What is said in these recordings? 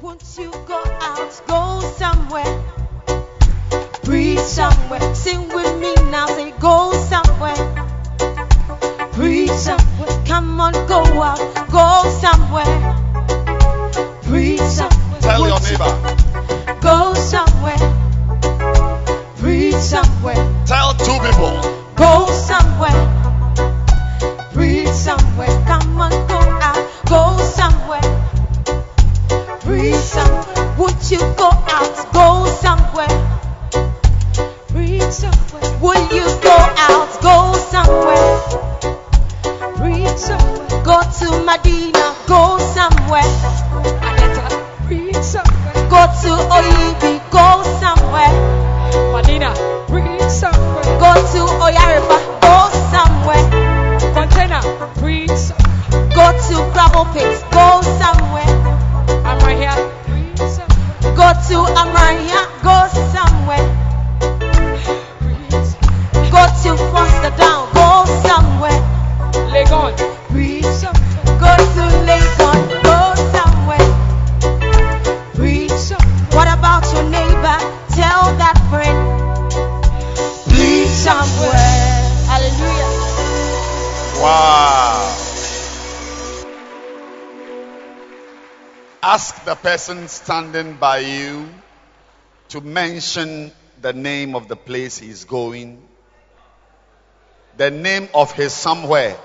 Once you go out, go somewhere. Breathe somewhere. Sing with me now. Say, go somewhere. Breathe somewhere. Come on, go out. Go somewhere. Breathe somewhere. Tell your neighbor. Go somewhere. Breathe somewhere. Tell two people. Go somewhere. Breathe somewhere. Come on, go out. Go somewhere. Go to Medina. Go out, go somewhere. Adenta. Breathe somewhere. Go to Oyibi. Go somewhere. Medina. Breathe somewhere. Go to Oyarifa. Go somewhere. Container. Breathe somewhere. Go to Gravel Pits. Go somewhere. Amaya. Breathe somewhere. Go to Amaya. Go somewhere. Go to Foster Down. Go somewhere. Legon. Breathe. Go to Legon. Go somewhere. Breathe somewhere. What about your neighbor? Tell that friend. Breathe somewhere. Hallelujah. Wow. Ask the person standing by you to mention the name of the place he's going, the name of his somewhere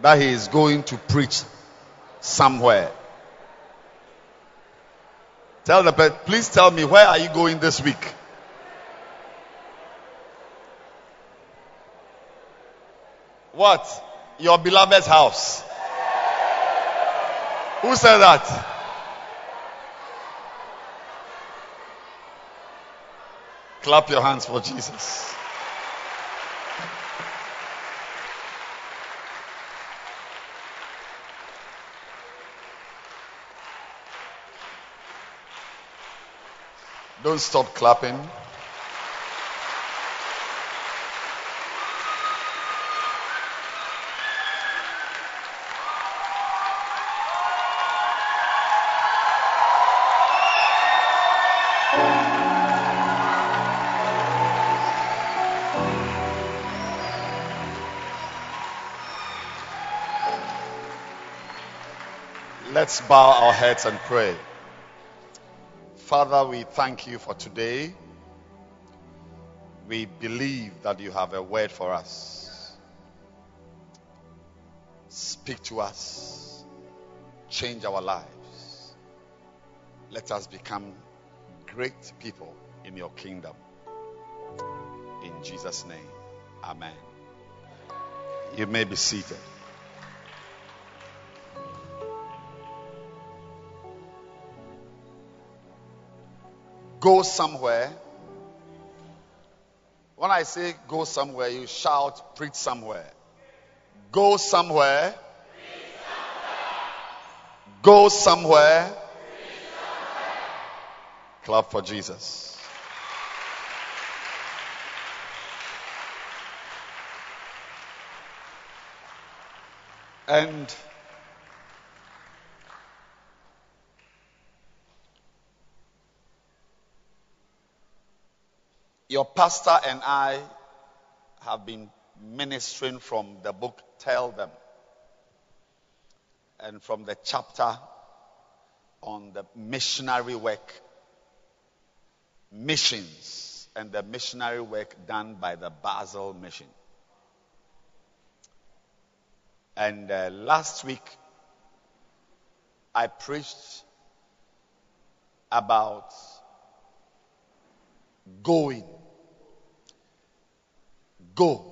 that he is going to preach somewhere. Tell the person, please tell me where are you going this week? What? Your beloved's house. Who said that? Clap your hands for Jesus. Don't stop clapping. Let's bow our heads and pray. Father, we thank you for today. We believe that you have a word for us. Speak to us, change our lives. Let us become great people in your kingdom. In Jesus' name, Amen. You may be seated. Go somewhere. When I say go somewhere, you shout, preach somewhere. Go somewhere. Go somewhere. Clap for Jesus. And Your pastor and I have been ministering from the book Tell Them and from the chapter on the missionary work, missions, and the missionary work done by the Basel Mission. And uh, last week, I preached about going. Go.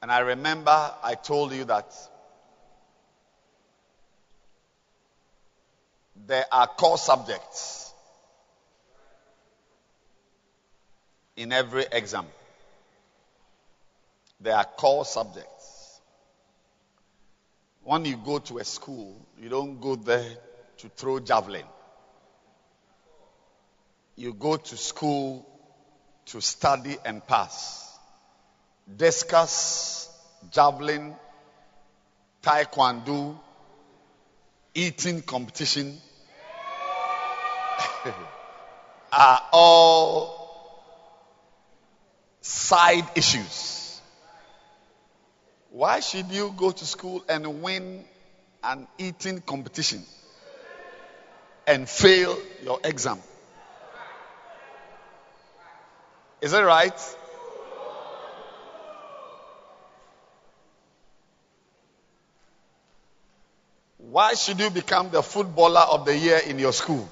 And I remember I told you that there are core subjects in every exam. There are core subjects. When you go to a school, you don't go there to throw javelin. You go to school to study and pass. Discus, javelin, taekwondo, eating competition are all side issues. Why should you go to school and win an eating competition and fail your exam? Is that right? Why should you become the footballer of the year in your school?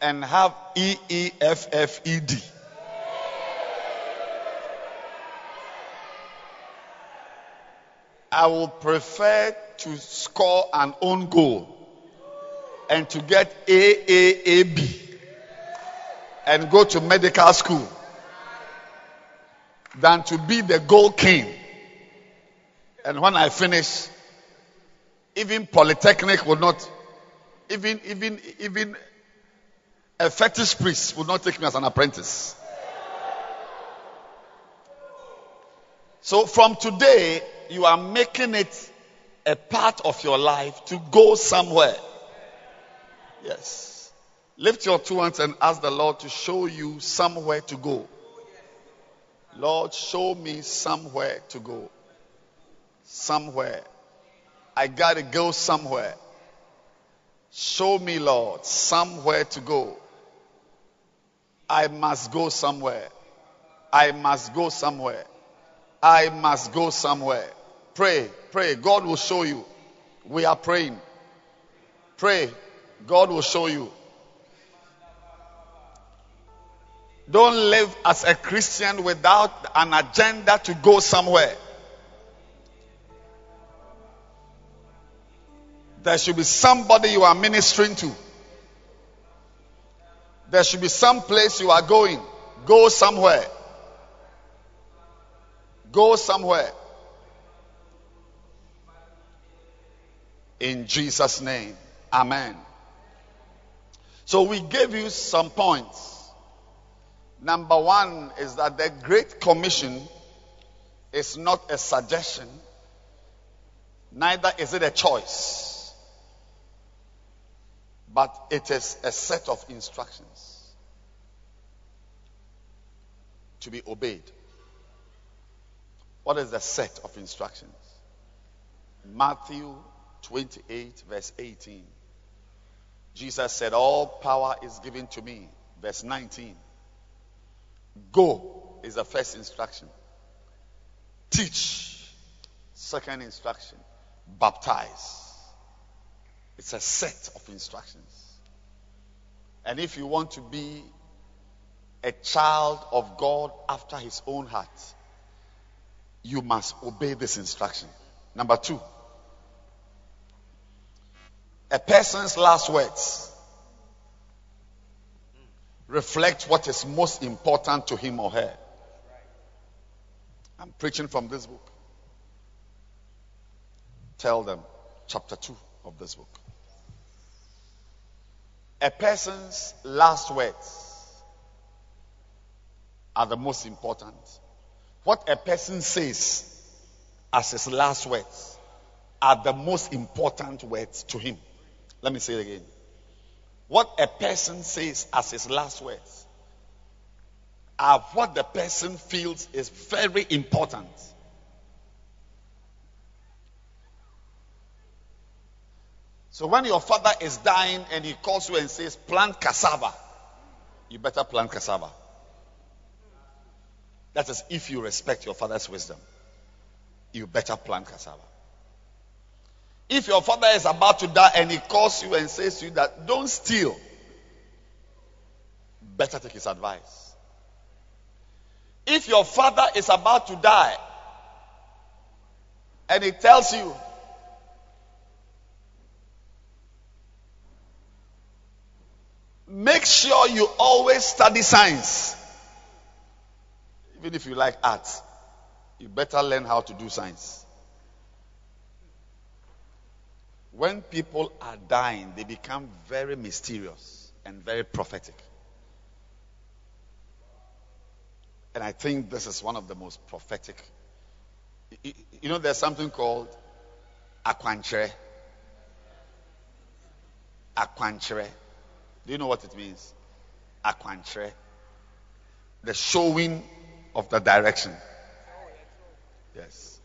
And have E E F F E D. I will prefer to score an own goal and to get AAAB and go to medical school than to be the goal king. And when I finish, even polytechnic will not, even even even a fetish priest will not take me as an apprentice. So from today, you are making it a part of your life to go somewhere. Yes. Lift your two hands and ask the Lord to show you somewhere to go. Lord, show me somewhere to go. Somewhere. I got to go somewhere. Show me, Lord, somewhere to go. I must go somewhere. I must go somewhere. I must go somewhere. Pray, pray. God will show you. We are praying. Pray. God will show you. Don't live as a Christian without an agenda to go somewhere. There should be somebody you are ministering to. There should be some place you are going. Go somewhere. Go somewhere. In Jesus' name. Amen. So we gave you some points. Number one is that the Great Commission is not a suggestion, neither is it a choice, but it is a set of instructions to be obeyed. What is the set of instructions? Matthew 28, verse 18. Jesus said, All power is given to me. Verse 19. Go is the first instruction. Teach, second instruction. Baptize. It's a set of instructions. And if you want to be a child of God after his own heart, you must obey this instruction. Number two, a person's last words reflect what is most important to him or her. I'm preaching from this book. Tell them, chapter 2 of this book. A person's last words are the most important. What a person says as his last words are the most important words to him. Let me say it again. What a person says as his last words are what the person feels is very important. So when your father is dying and he calls you and says, plant cassava, you better plant cassava. That is if you respect your father's wisdom. You better plant cassava. If your father is about to die and he calls you and says to you that don't steal, better take his advice. If your father is about to die And he tells you make sure you always study science. Even if you like art, you better learn how to do science. When people are dying, they become very mysterious and very prophetic. And I think this is one of the most prophetic. You know, there's something called aquanchere. Aquanchere. Do you know what it means? Aquanchere. The showing of the direction. Yes.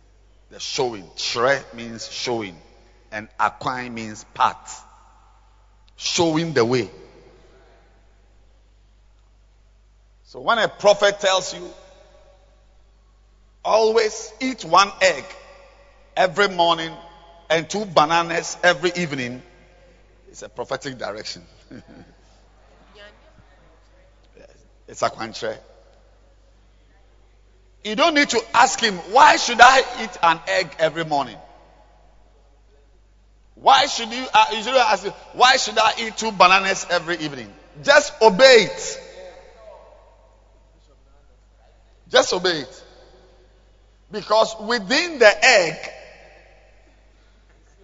The showing. Tre means showing. And aquine means path. Showing the way. So when a prophet tells you, always eat one egg every morning and two bananas every evening, it's a prophetic direction. it's a country. You don't need to ask him, why should I eat an egg every morning? Why should you, uh, why should I eat two bananas every evening? Just obey it. Just obey it. Because within the egg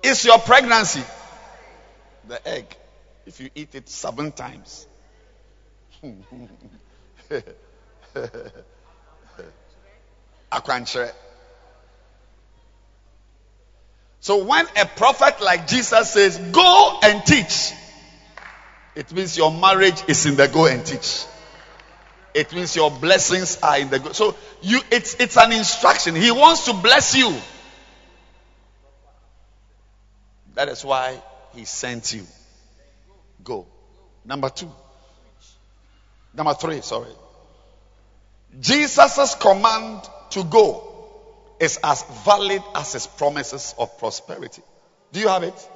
is your pregnancy. The egg. If you eat it seven times. Aquanchere. So when a prophet like Jesus says, go and teach, it means your marriage is in the go and teach. It means your blessings are in the go. So you it's it's an instruction. He wants to bless you. That is why he sent you. Go. Number two. Number three, sorry. Jesus' command to go is as valid as his promises of prosperity. Do you have it?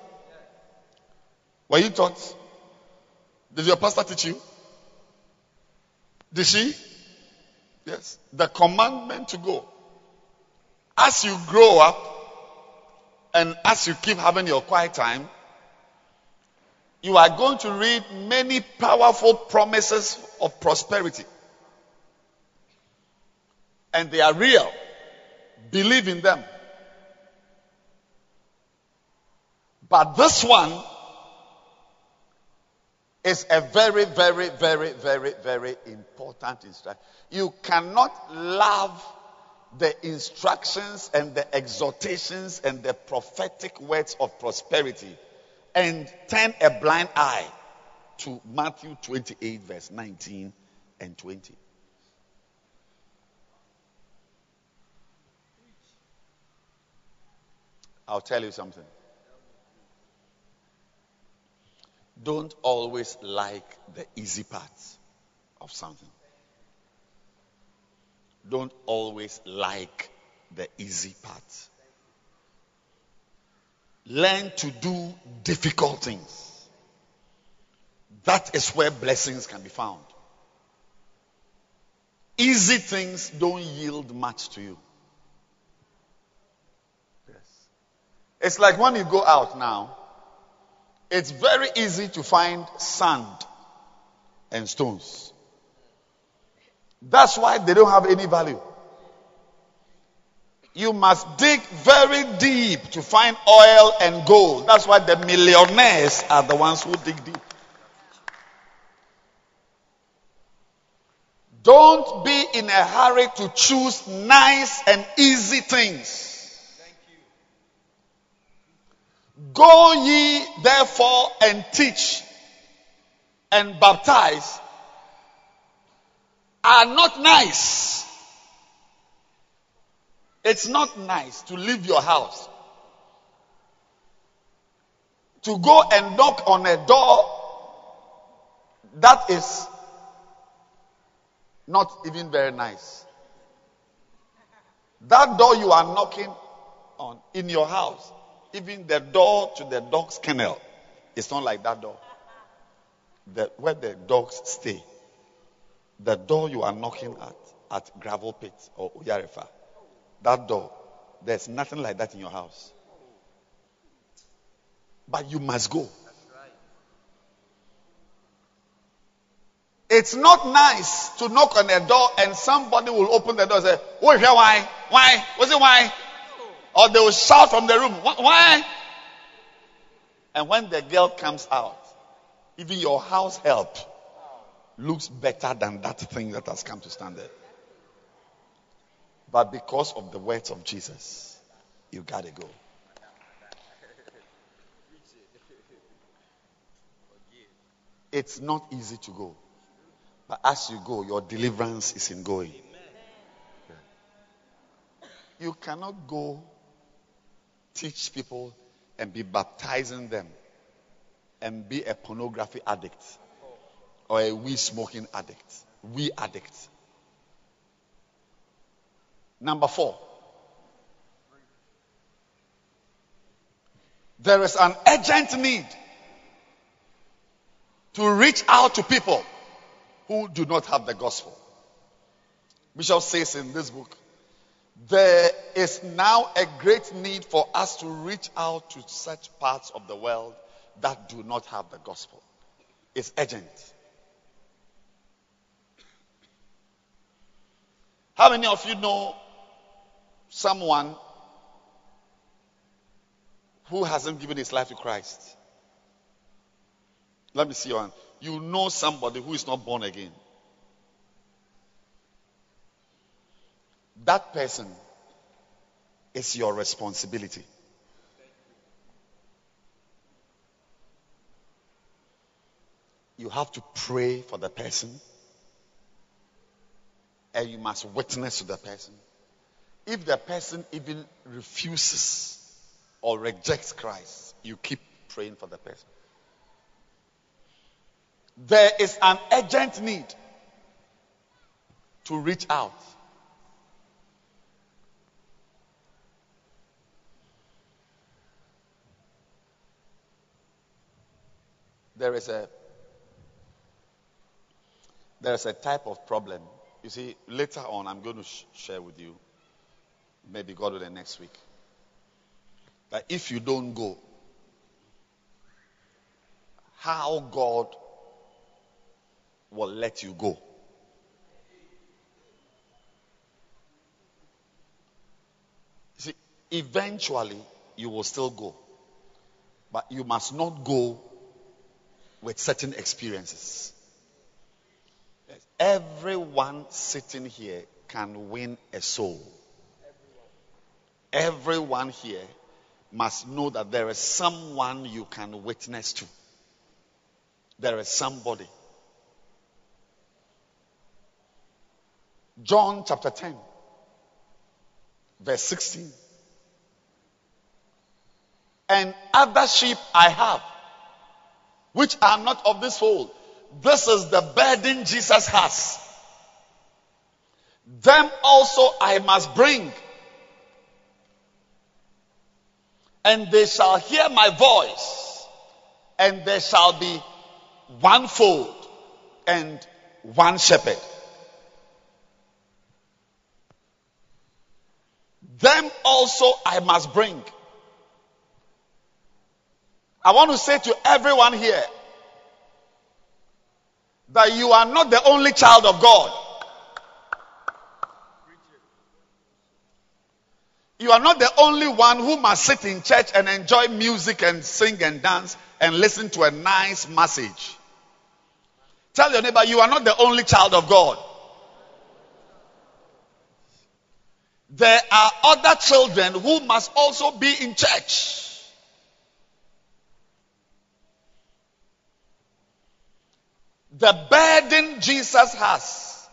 Were you taught? Did your pastor teach you? Did she? Yes. The commandment to go. As you grow up and as you keep having your quiet time, you are going to read many powerful promises of prosperity. And they are real. Believe in them. But this one is a very, very, very, very, very important instruction. You cannot love the instructions and the exhortations and the prophetic words of prosperity and turn a blind eye to Matthew 28, verse 19 and 20. I'll tell you something. don't always like the easy parts of something. Don't always like the easy parts. Learn to do difficult things. That is where blessings can be found. Easy things don't yield much to you. It's like when you go out now, it's very easy to find sand and stones. That's why they don't have any value. You must dig very deep to find oil and gold. That's why the millionaires are the ones who dig deep. Don't be in a hurry to choose nice and easy things. Go ye therefore and teach and baptize are not nice. It's not nice to leave your house. To go and knock on a door that is not even very nice. That door you are knocking on in your house even the door to the dog's kennel is not like that door. The, where the dogs stay. The door you are knocking at, at Gravel Pit or Oyarifa, that door There's nothing like that in your house. But you must go. It's not nice to knock on a door and somebody will open the door and say, Oh, why? Why? Was it why? Or they will shout from the room, Why? And when the girl comes out, even your house help looks better than that thing that has come to stand there. But because of the words of Jesus, you gotta go. It's not easy to go. But as you go, your deliverance is in going. You cannot go teach people and be baptizing them and be a pornography addict or a weed smoking addict. We addict. Number four. There is an urgent need to reach out to people who do not have the gospel. Bishop says in this book, there is now a great need for us to reach out to such parts of the world that do not have the gospel. It's urgent. How many of you know someone who hasn't given his life to Christ? Let me see hand you know somebody who is not born again. That person is your responsibility. You have to pray for the person and you must witness to the person. If the person even refuses or rejects Christ, you keep praying for the person. There is an urgent need to reach out. There is a there is a type of problem. You see, later on, I'm going to sh- share with you, maybe God will next week, that if you don't go, how God will let you go. See, eventually you will still go, but you must not go with certain experiences. Everyone sitting here can win a soul. Everyone here must know that there is someone you can witness to. There is somebody. John chapter 10, verse 16. And other sheep I have, which are not of this fold. This is the burden Jesus has. Them also I must bring. And they shall hear my voice, and there shall be one fold and one shepherd. them also I must bring. I want to say to everyone here that you are not the only child of God. You are not the only one who must sit in church and enjoy music and sing and dance and listen to a nice message. Tell your neighbor, you are not the only child of God. there are other children who must also be in church. The burden Jesus has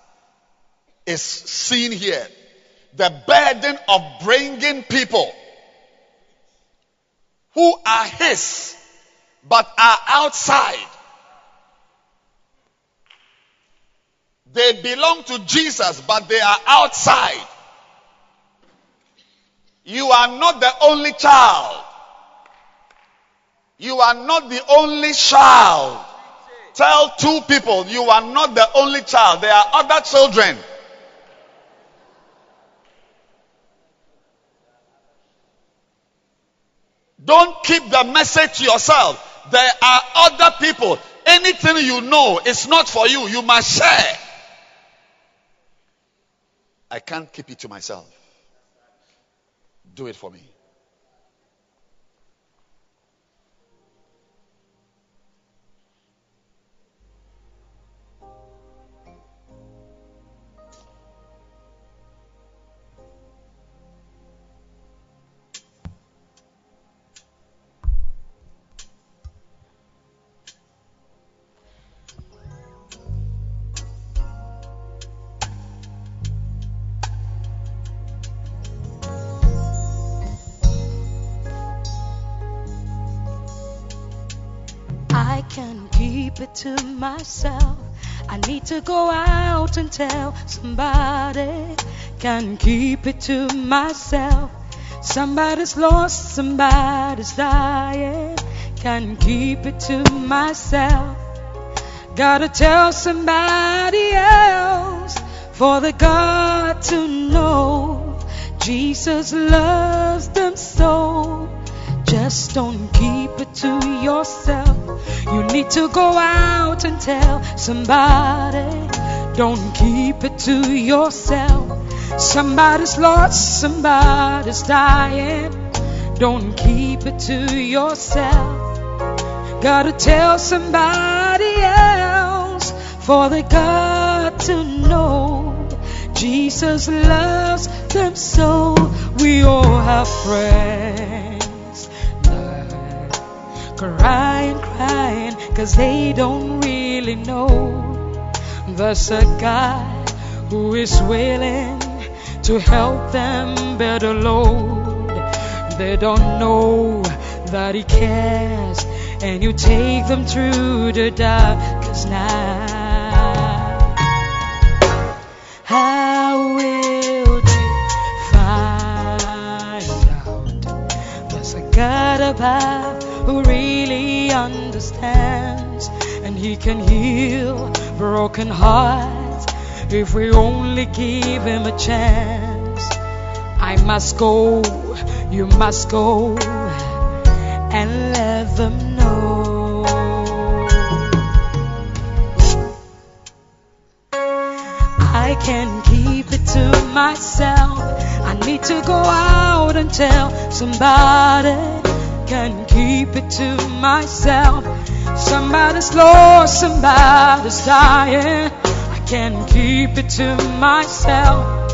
is seen here. The burden of bringing people who are His but are outside. They belong to Jesus but they are outside. You are not the only child. You are not the only child. Tell two people you are not the only child. There are other children. Don't keep the message to yourself. There are other people. Anything you know is not for you. You must share. I can't keep it to myself. Do it for me. To myself. I need to go out and tell somebody. Can't keep it to myself. Somebody's lost, somebody's dying. Can't keep it to myself. Gotta tell somebody else for the God to know Jesus loves them so. Just don't keep it to yourself. You need to go out and tell somebody. Don't keep it to yourself. Somebody's lost, somebody's dying. Don't keep it to yourself. Gotta tell somebody else, for they got to know Jesus loves them so. We all have friends crying, crying, cause they don't really know there's a God who is willing to help them better load. They don't know that He cares, and you take them through the darkest night. How will they find out? There's a God above who really understands, and He can heal broken hearts if we only give Him a chance. I must go, you must go, and let them know. I can't keep it to myself. I need to go out and tell somebody. Can't keep it to myself. Somebody's lost, somebody's dying. I can't keep it to myself.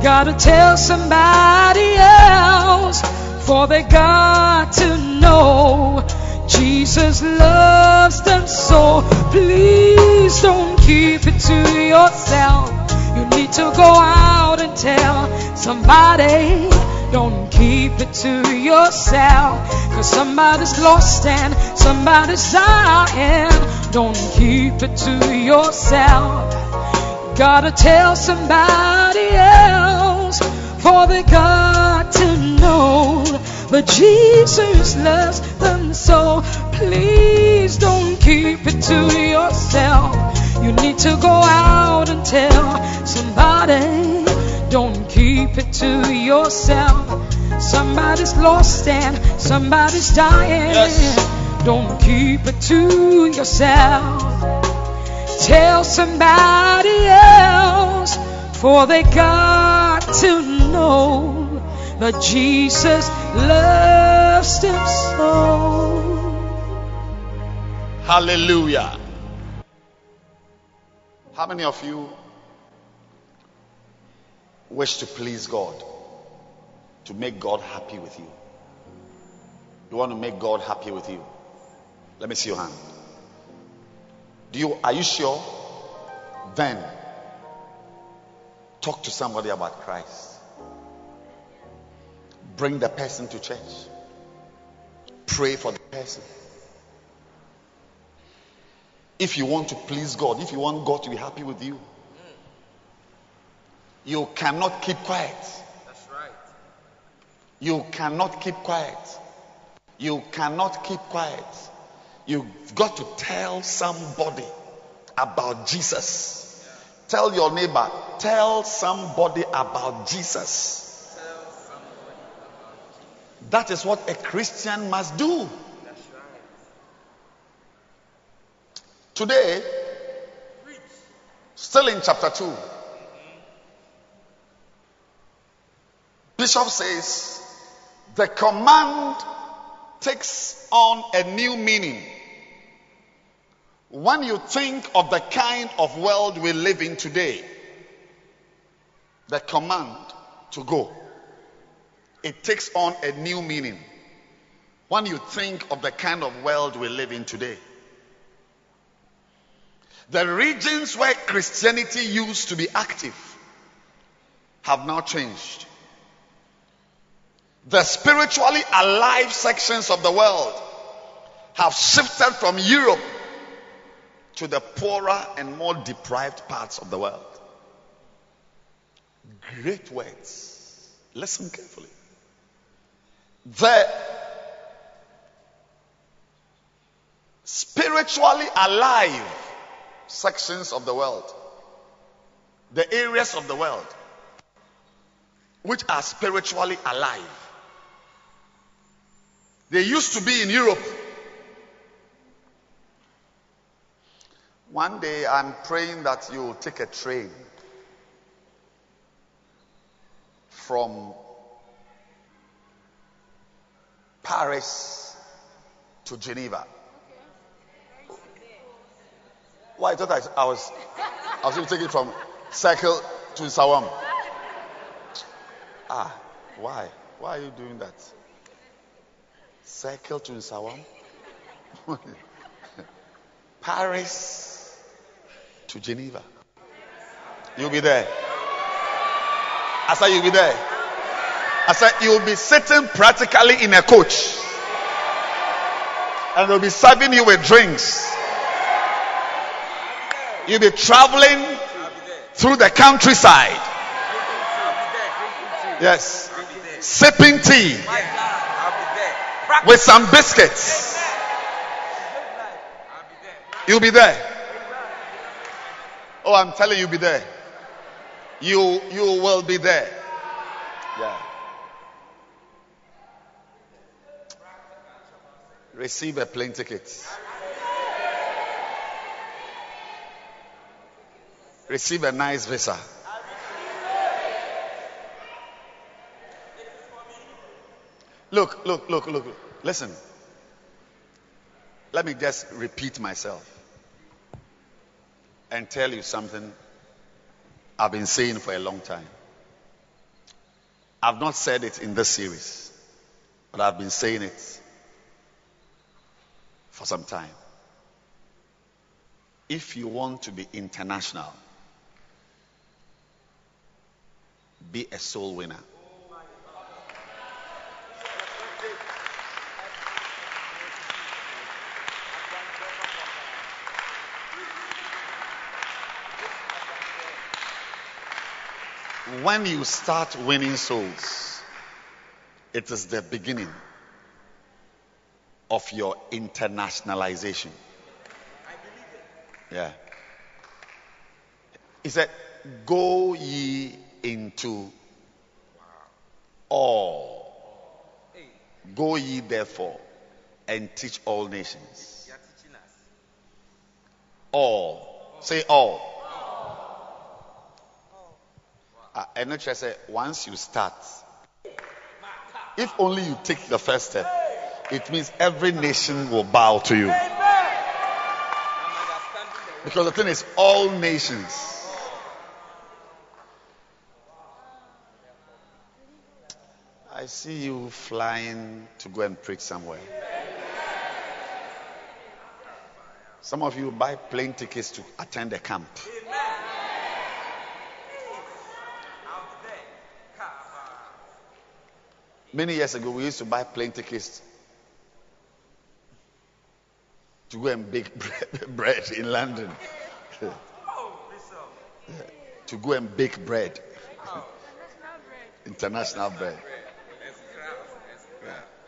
Gotta tell somebody else, for they got to know Jesus loves them so. Please don't keep it to yourself. You need to go out and tell somebody. Don't keep it to yourself. Cause somebody's lost and somebody's dying. Don't keep it to yourself. Gotta tell somebody else, for they got to know that Jesus loves them so. Please don't keep it to yourself. You need to go out and tell somebody. Don't keep it to yourself. Somebody's lost and somebody's dying. Yes. Don't keep it to yourself. Tell somebody else, for they got to know that Jesus loves them so. Hallelujah. How many of you wish to please God? To make God happy with you? You want to make God happy with you? Let me see your hand. Do you are you sure? Then talk to somebody about Christ. Bring the person to church. Pray for the person. If you want to please God, if you want God to be happy with you, you cannot keep quiet. That's right. You cannot keep quiet. You cannot keep quiet. You've got to tell somebody about Jesus. Tell your neighbor, tell somebody about Jesus. That is what a Christian must do. Today, still in chapter 2, Bishop says the command takes on a new meaning when you think of the kind of world we live in today. The command to go, it takes on a new meaning when you think of the kind of world we live in today. The regions where Christianity used to be active have now changed. The spiritually alive sections of the world have shifted from Europe to the poorer and more deprived parts of the world. Great words. Listen carefully. The spiritually alive sections of the world, the areas of the world which are spiritually alive. They used to be in Europe. One day I'm praying that you will take a train from Paris to Geneva. Why? I thought I, I was I was going to take it from Circle to Sawam. Ah, why? Why are you doing that? Circle to Sawam? Paris to Geneva. You'll be there. I said you'll be there. I said you'll be sitting practically in a coach. And they'll be serving you with drinks. You'll be traveling through the countryside. Yes. Sipping tea with some biscuits. You'll be there. Oh, I'm telling you, be there. You you will be there. Yeah. Receive a plane ticket. Receive a nice visa. Look, look, look, look. Listen. Let me just repeat myself and tell you something I've been saying for a long time. I've not said it in this series, but I've been saying it for some time. If you want to be international, be a soul winner. When you start winning souls, it is the beginning of your internationalization. I believe it. Yeah. He said, Go ye into all. Go ye therefore and teach all nations. All. Say all. Uh, and not just say once you start, if only you take the first step, it means every nation will bow to you. Because the thing is, all nations. I see you flying to go and preach somewhere. Some of you buy plane tickets to attend a camp. Many years ago, we used to buy plane tickets to go and bake bread in London. to go and bake bread. International bread.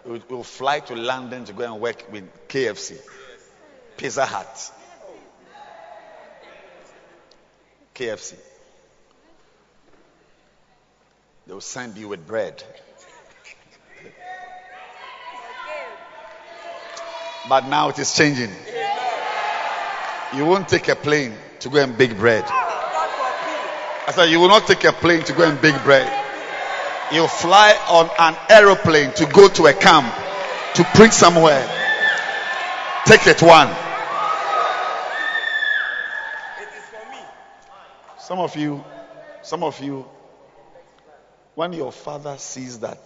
We'll, fly to London to go and work with KFC, Pizza Hut, KFC. They'll send you with bread. But now it is changing. You won't take a plane to go and bake bread. I said, You will not take a plane to go and bake bread. You fly on an aeroplane to go to a camp to preach somewhere. Take it one. Some of you, some of you, when your father sees that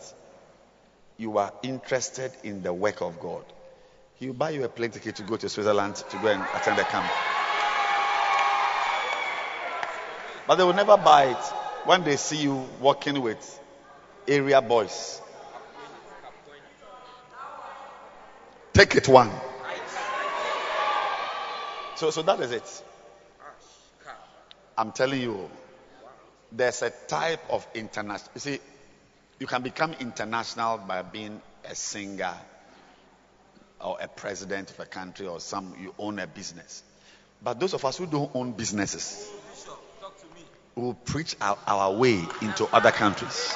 you are interested in the work of God, he'll buy you a plane ticket to go to Switzerland to go and attend the camp. But they will never buy it when they see you working with area boys. Take it one. So, so that is it. I'm telling you, there's a type of international. You see, you can become international by being a singer or a president of a country or some you own a business. But those of us who don't own businesses will preach our, our way into other countries.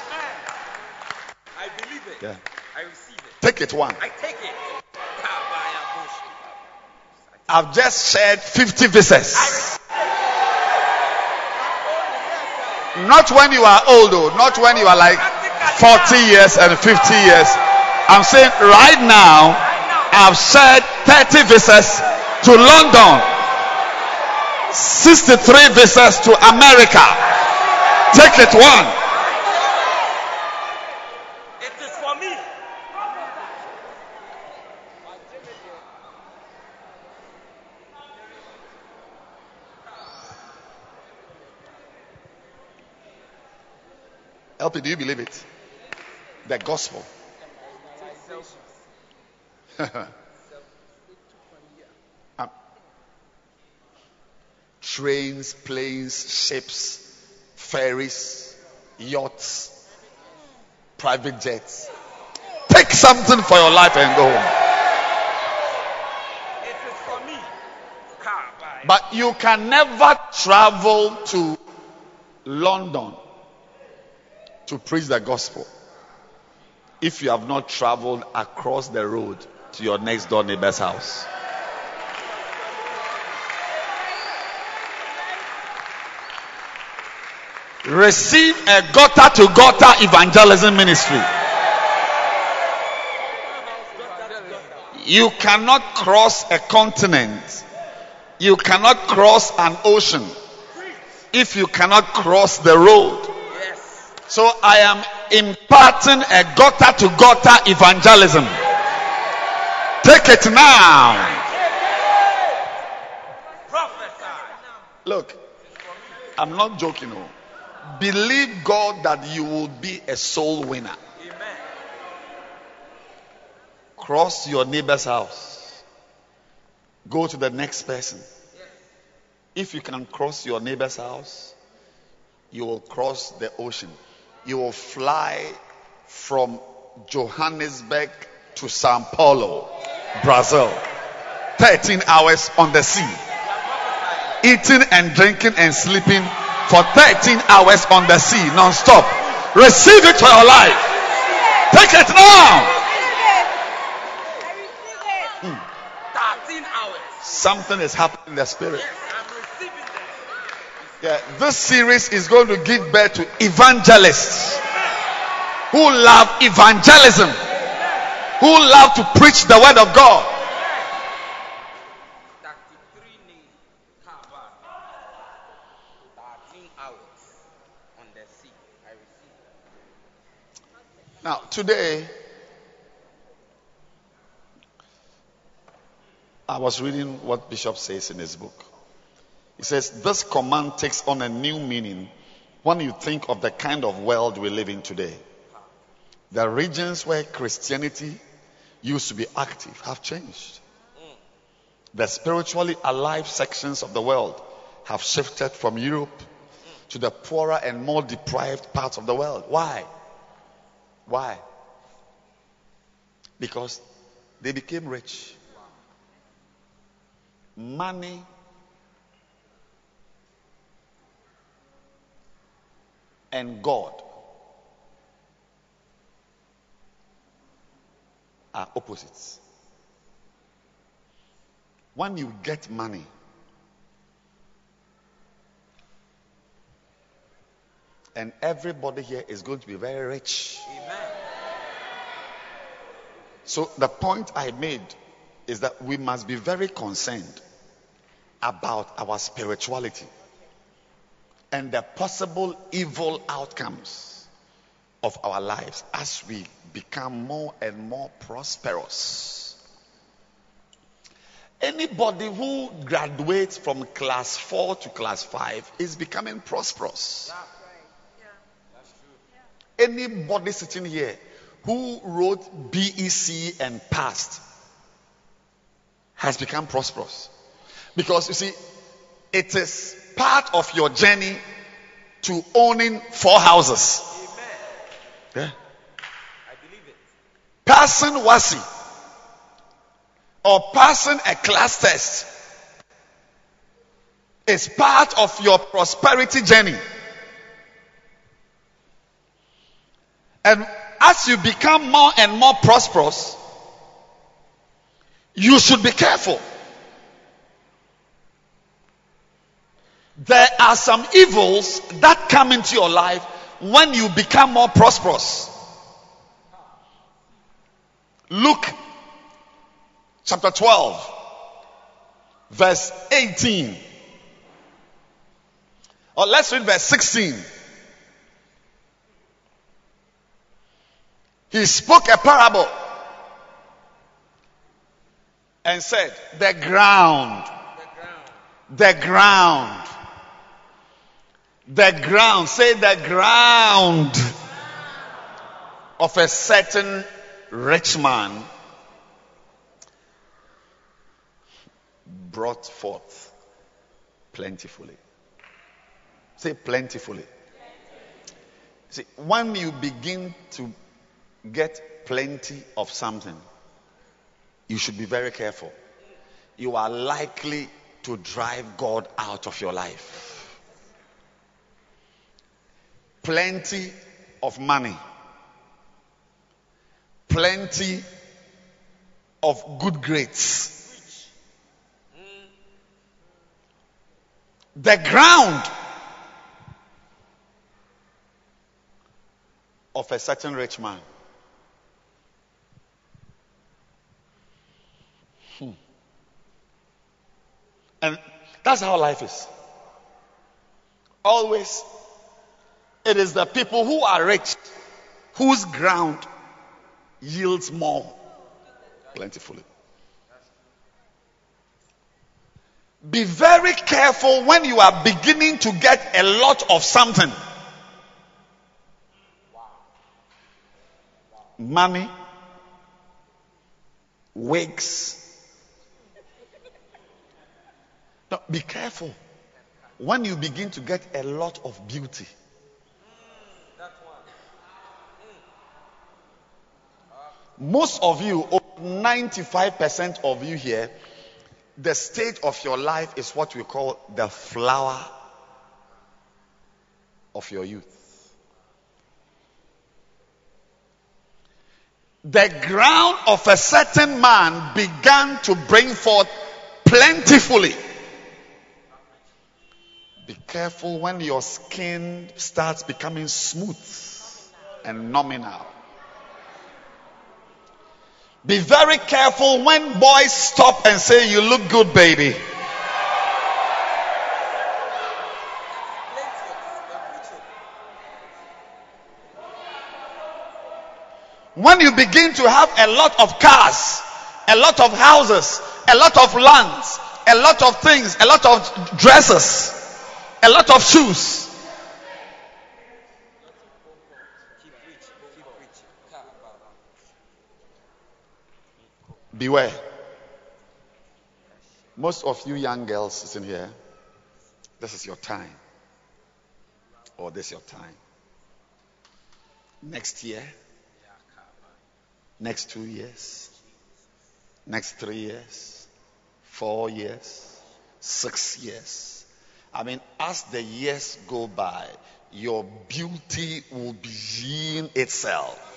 I believe it. Yeah. I receive it. Take it one. I take it. I've just shared 50 visas. Not when you are old, though. Not when you are like 40 years and 50 years. I'm saying right now, I've shared 30 visas to London, 63 visas to America. Take it one. It is for me. LP, do you believe it? The gospel. Um, trains, planes, ships, ferries, yachts, private jets. Take something for your life and go home. It is for me. But you can never travel to London to preach the gospel if you have not traveled across the road to your next door neighbor's house. Receive a gutter to gutter evangelism ministry. You cannot cross a continent. You cannot cross an ocean if you cannot cross the road. So I am imparting a gutter to gutter evangelism. Take it now. Look, I'm not joking. Oh. Believe God that you will be a soul winner. Amen. Cross your neighbor's house. Go to the next person. If you can cross your neighbor's house, you will cross the ocean. You will fly from Johannesburg to Sao Paulo, Brazil. 13 hours on the sea. Eating and drinking and sleeping for 13 hours on the sea non-stop. Receive it for your life. Take it now. 13 hours. Something is happening in the spirit. Yes, I'm receiving them. Yeah, this series is going to give birth to evangelists who love evangelism, who love to preach the word of God. 33 days. Car by. 13 hours on the sea. I receive it. Now, today, I was reading what Bishop says in his book. He says, This command takes on a new meaning when you think of the kind of world we live in today. The regions where Christianity used to be active have changed. The spiritually alive sections of the world have shifted from Europe to the poorer and more deprived parts of the world. Why? Why? Because they became rich. Money and God are opposites. when you get money, and everybody here is going to be very rich. Amen. So the point I made is that we must be very concerned about our spirituality and the possible evil outcomes of our lives as we become more and more prosperous. Anybody who graduates from class 4 to class 5 is becoming prosperous. Anybody sitting here who wrote BEC and passed has become prosperous. Because you see, it is part of your journey to owning four houses. Yeah. I believe it. Passing WASSCE or passing a class test is part of your prosperity journey. And as you become more and more prosperous, you should be careful. There are some evils that come into your life when you become more prosperous. Luke chapter 12, verse 18. Or let's read verse 16. He spoke a parable and said, The ground, The ground. the ground, the ground, say the ground of a certain rich man brought forth plentifully. Say plentifully. See, when you begin to get plenty of something, you should be very careful. You are likely to drive God out of your life. Plenty of money, plenty of good grades. The ground of a certain rich man. Hmm. And that's how life is. Always, it is the people who are rich whose ground yields more plentifully. Be very careful when you are beginning to get a lot of something. Money, wigs. No, be careful when you begin to get a lot of beauty. That one. Most of you, or 95% of you here, the state of your life is what we call the flower of your youth. The ground of a certain man began to bring forth plentifully. Be careful when your skin starts becoming smooth and nominal. Be very careful when boys stop and say, You look good, baby. When you begin to have a lot of cars, a lot of houses, a lot of lands, a lot of things, a lot of dresses, a lot of shoes, Keep preaching. Keep preaching. Ha, ba, ba. Beware. Most of you young girls sitting here, this is your time. Or this is your time. Next year, next two years, next three years, four years, six years. I mean, as the years go by, your beauty will begin itself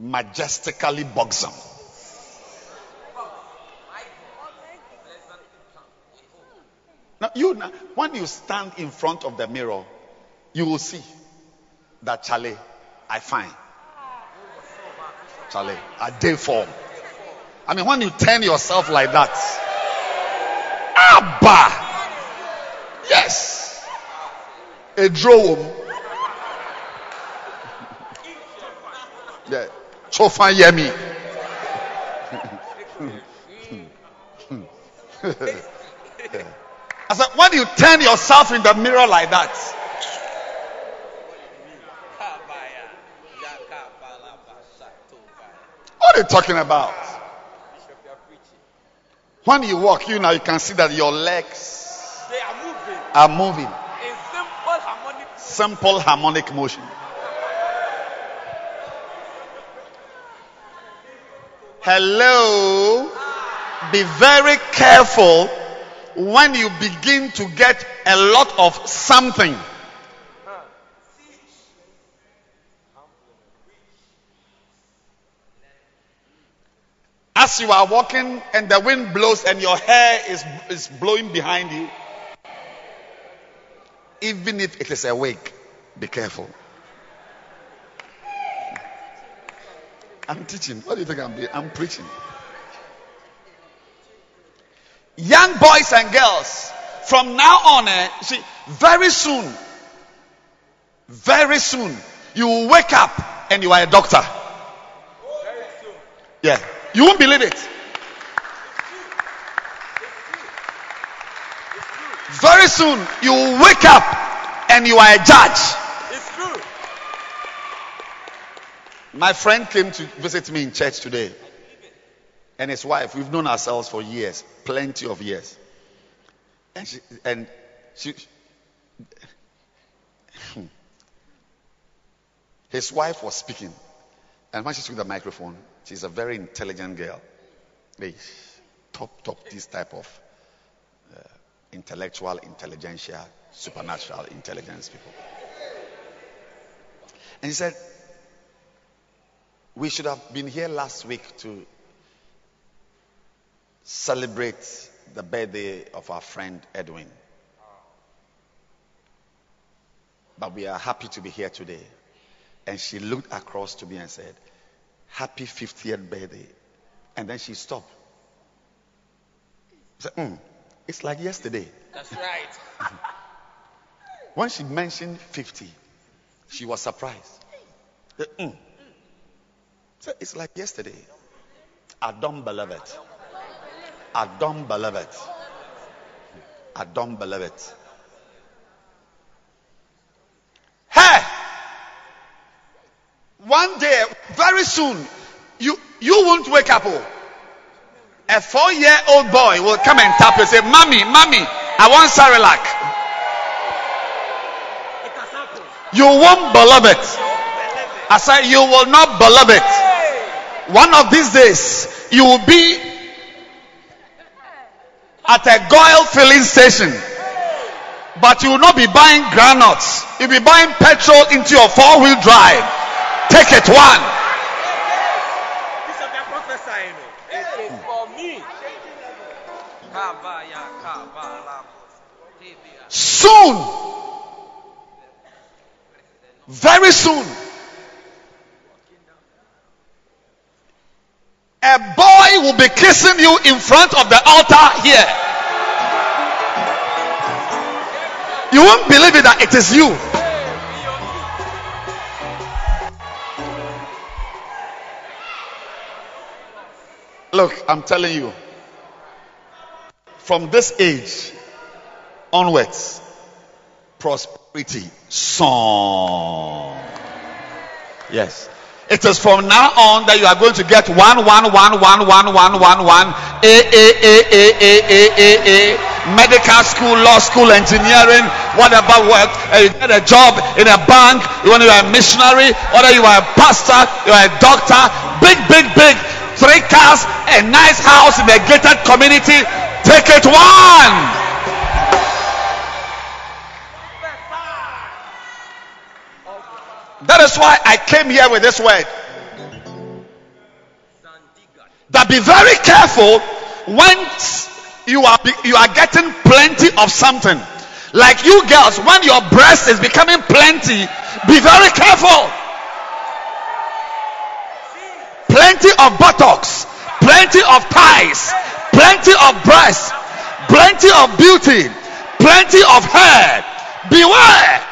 majestically buxom. Now, you when you stand in front of the mirror, you will see that Charlie, I find Charlie, a day form. I mean, when you turn yourself like that, Abba, yes, a drone. Chofan Yemi. I said, when you turn yourself in the mirror like that, what are you talking about? When you walk, you know, you can see that your legs They are moving are moving. in simple harmonic. Simple harmonic motion. Hello. Be very careful when you begin to get a lot of something. As you are walking and the wind blows and your hair is, is blowing behind you, even if it is a wig, be careful. I'm teaching. What do you think I'm doing? I'm preaching. Young boys and girls, from now on, eh, see, very soon, very soon, you will wake up and you are a doctor. Yeah, you won't believe it. Very soon, you will wake up and you are a judge. It's true. My friend came to visit me in church today. And his wife, we've known ourselves for years, plenty of years. And she, and she, his wife was speaking. And when she took the microphone, she's a very intelligent girl. Hey, top, top, this type of uh, intellectual, intelligentsia, supernatural intelligence people. And he said, we should have been here last week to celebrate the birthday of our friend Edwin. But we are happy to be here today. And she looked across to me and said, Happy 50th birthday. And then she stopped. She said, "Hmm, it's like yesterday. That's right. When she mentioned 50, she was surprised. "Hmm." So it's like yesterday. I don't believe it. I don't believe it. I don't believe it. Hey! One day, very soon, you you won't wake up. Oh. A four-year-old boy will come and tap you and say, Mommy, Mommy, I want. It. You won't believe it. I said, You will not believe it. One of these days, you will be at a GOIL filling station, but you will not be buying granules. You'll be buying petrol into your four wheel drive. Take it one. Soon, very soon, a boy will be kissing you in front of the altar here. You won't believe it that it is you. Look, I'm telling you, from this age onwards, prosperity song. Yes. It is from now on that you are going to get one, one, one, one, one, one, one, one, A, A, A, A, A, A, A, A, medical school, law school, engineering, whatever work, and you get a job in a bank, when you are a missionary, whether you are a pastor, you are a doctor, big, big, big, three cars, a nice house in a gated community. Take it one. Is why I came here with this word. That be very careful when you are you are getting plenty of something. Like you girls, when your breast is becoming plenty, be very careful. Plenty of buttocks, plenty of thighs, plenty of breasts, plenty of beauty, plenty of hair. Beware.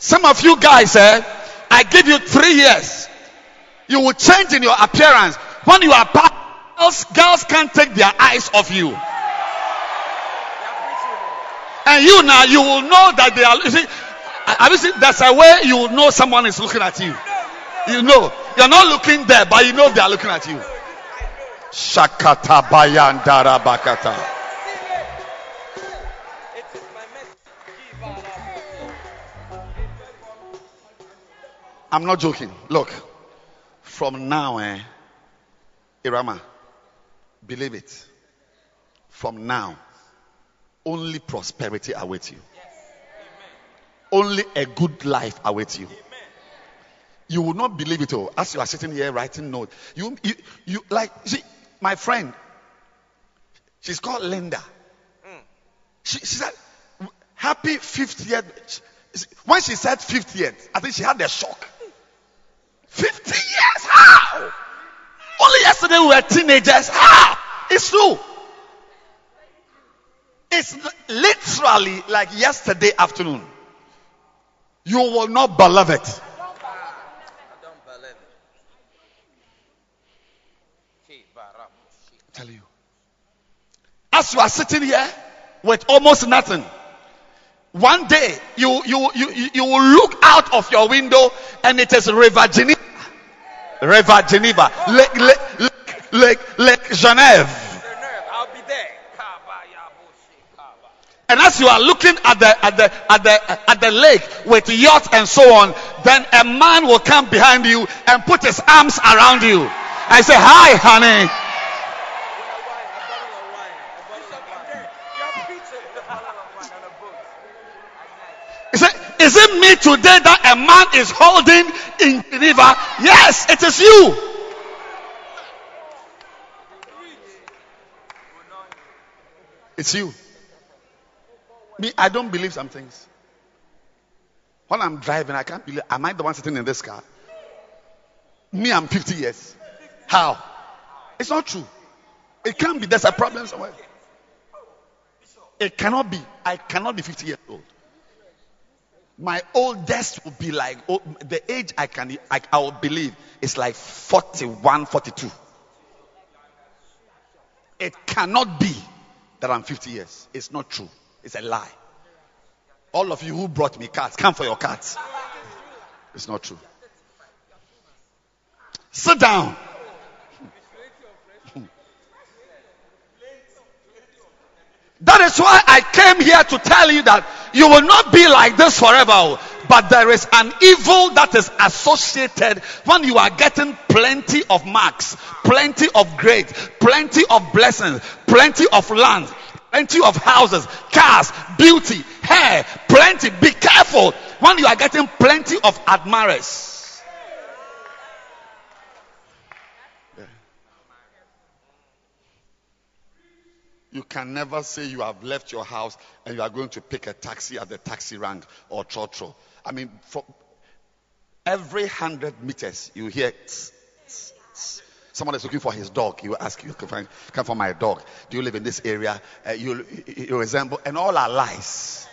Some of you guys, eh, I give you three years. You will change in your appearance. When you are pa- girls, girls can't take their eyes off you. And you now, you will know that they are. You see, have you seen? There's a way you will know someone is looking at you. You know, you're not looking there, but you know they are looking at you. Shakata bayandara I'm not joking. Look, from now, eh, Irama, believe it. From now, only prosperity awaits you. Only a good life awaits you. You will not believe it all. As you are sitting here writing notes, you, you, you like, see, my friend, she's called Linda. She, she said, happy 50th. When she said 50th, I think she had a shock. 50 years? How? Only yesterday we were teenagers. How? It's true. It's literally like yesterday afternoon. You will not believe it. I tell you. As you are sitting here with almost nothing, one day you you you you- will look out of your window and it is River River Geneva, Lake Lake Lake Lake, Lake Genève. I'll be there. Kabaya bo sheka ba. And as you are looking at the at the at the at the lake with yachts and so on, then a man will come behind you and put his arms around you and say, "Hi, honey." He said, Is it me today that a man is holding in the river? Yes, it is you. It's you. Me, I don't believe some things. When I'm driving, I can't believe. Am I the one sitting in this car? Me, I'm 50 years. How? It's not true. It can't be. There's a problem somewhere. It cannot be. I cannot be 50 years old. My oldest will be like oh, the age I can I, I will believe is like 41, 42. It cannot be that I'm 50 years. It's not true. It's a lie. All of you who brought me cards, come for your cards. It's not true. Sit down. That is why I came here to tell you that you will not be like this forever. Oh. But there is an evil that is associated when you are getting plenty of marks, plenty of grades, plenty of blessings, plenty of land, plenty of houses, cars, beauty, hair, plenty. Be careful when you are getting plenty of admirers. You can never say you have left your house and you are going to pick a taxi at the taxi rank or trotro. I mean, for every hundred meters, you hear tss, tss, tss. someone is looking for his dog. You ask, you can find, come for my dog. Do you live in this area? Uh, you, you, resemble, and all are lies.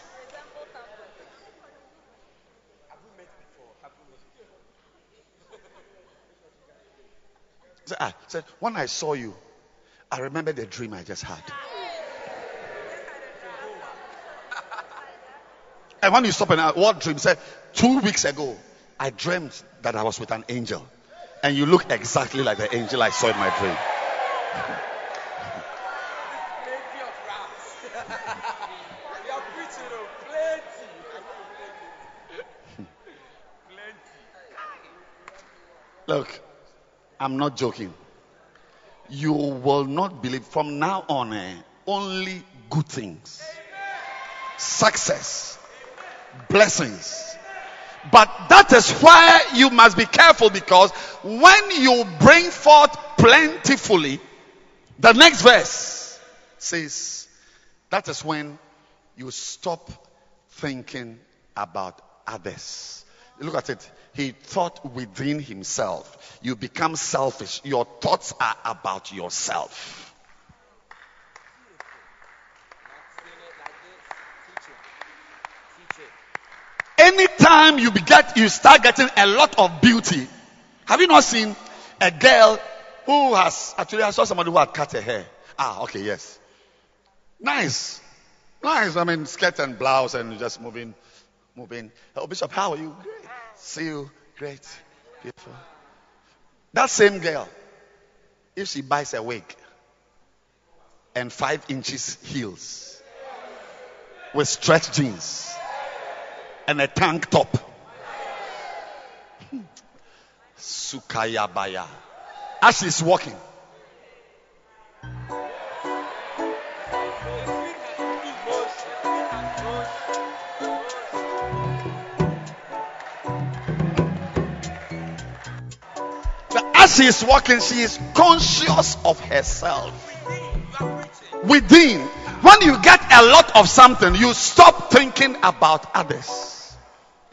Say, ah, say, when I saw you, I remember the dream I just had. And when you stop and ask, what dream? Say, two weeks ago, I dreamt that I was with an angel. And you look exactly like the angel I saw in my dream. Look, I'm not joking. You will not believe from now on, eh, only good things, success, blessings. But that is why you must be careful because when you bring forth plentifully, the next verse says that is when you stop thinking about others. Look at it. He thought within himself. You become selfish. Your thoughts are about yourself. Anytime you get, you start getting a lot of beauty. Have you not seen a girl who has actually I saw somebody who had cut her hair. Ah, okay, yes. Nice. Nice. I mean skirt and blouse and just moving moving. Oh Bishop, how are you? Great. See you. Great. Beautiful. That same girl, if she buys a wig and five inches heels with stretch jeans and a tank top. Sukayabaya. As she's walking. As she is walking, she is conscious of herself. Within, when you get a lot of something, you stop thinking about others.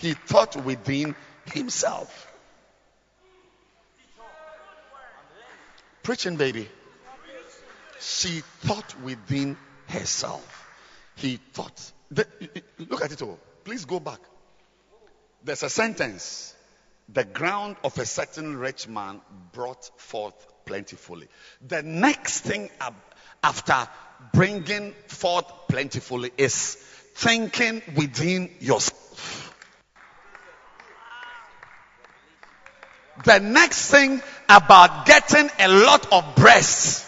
He thought within himself. Preaching, baby. She thought within herself. He thought. Look at it all. Please go back. There's a sentence. The ground of a certain rich man brought forth plentifully. The next thing after bringing forth plentifully is thinking within yourself. The next thing about getting a lot of breasts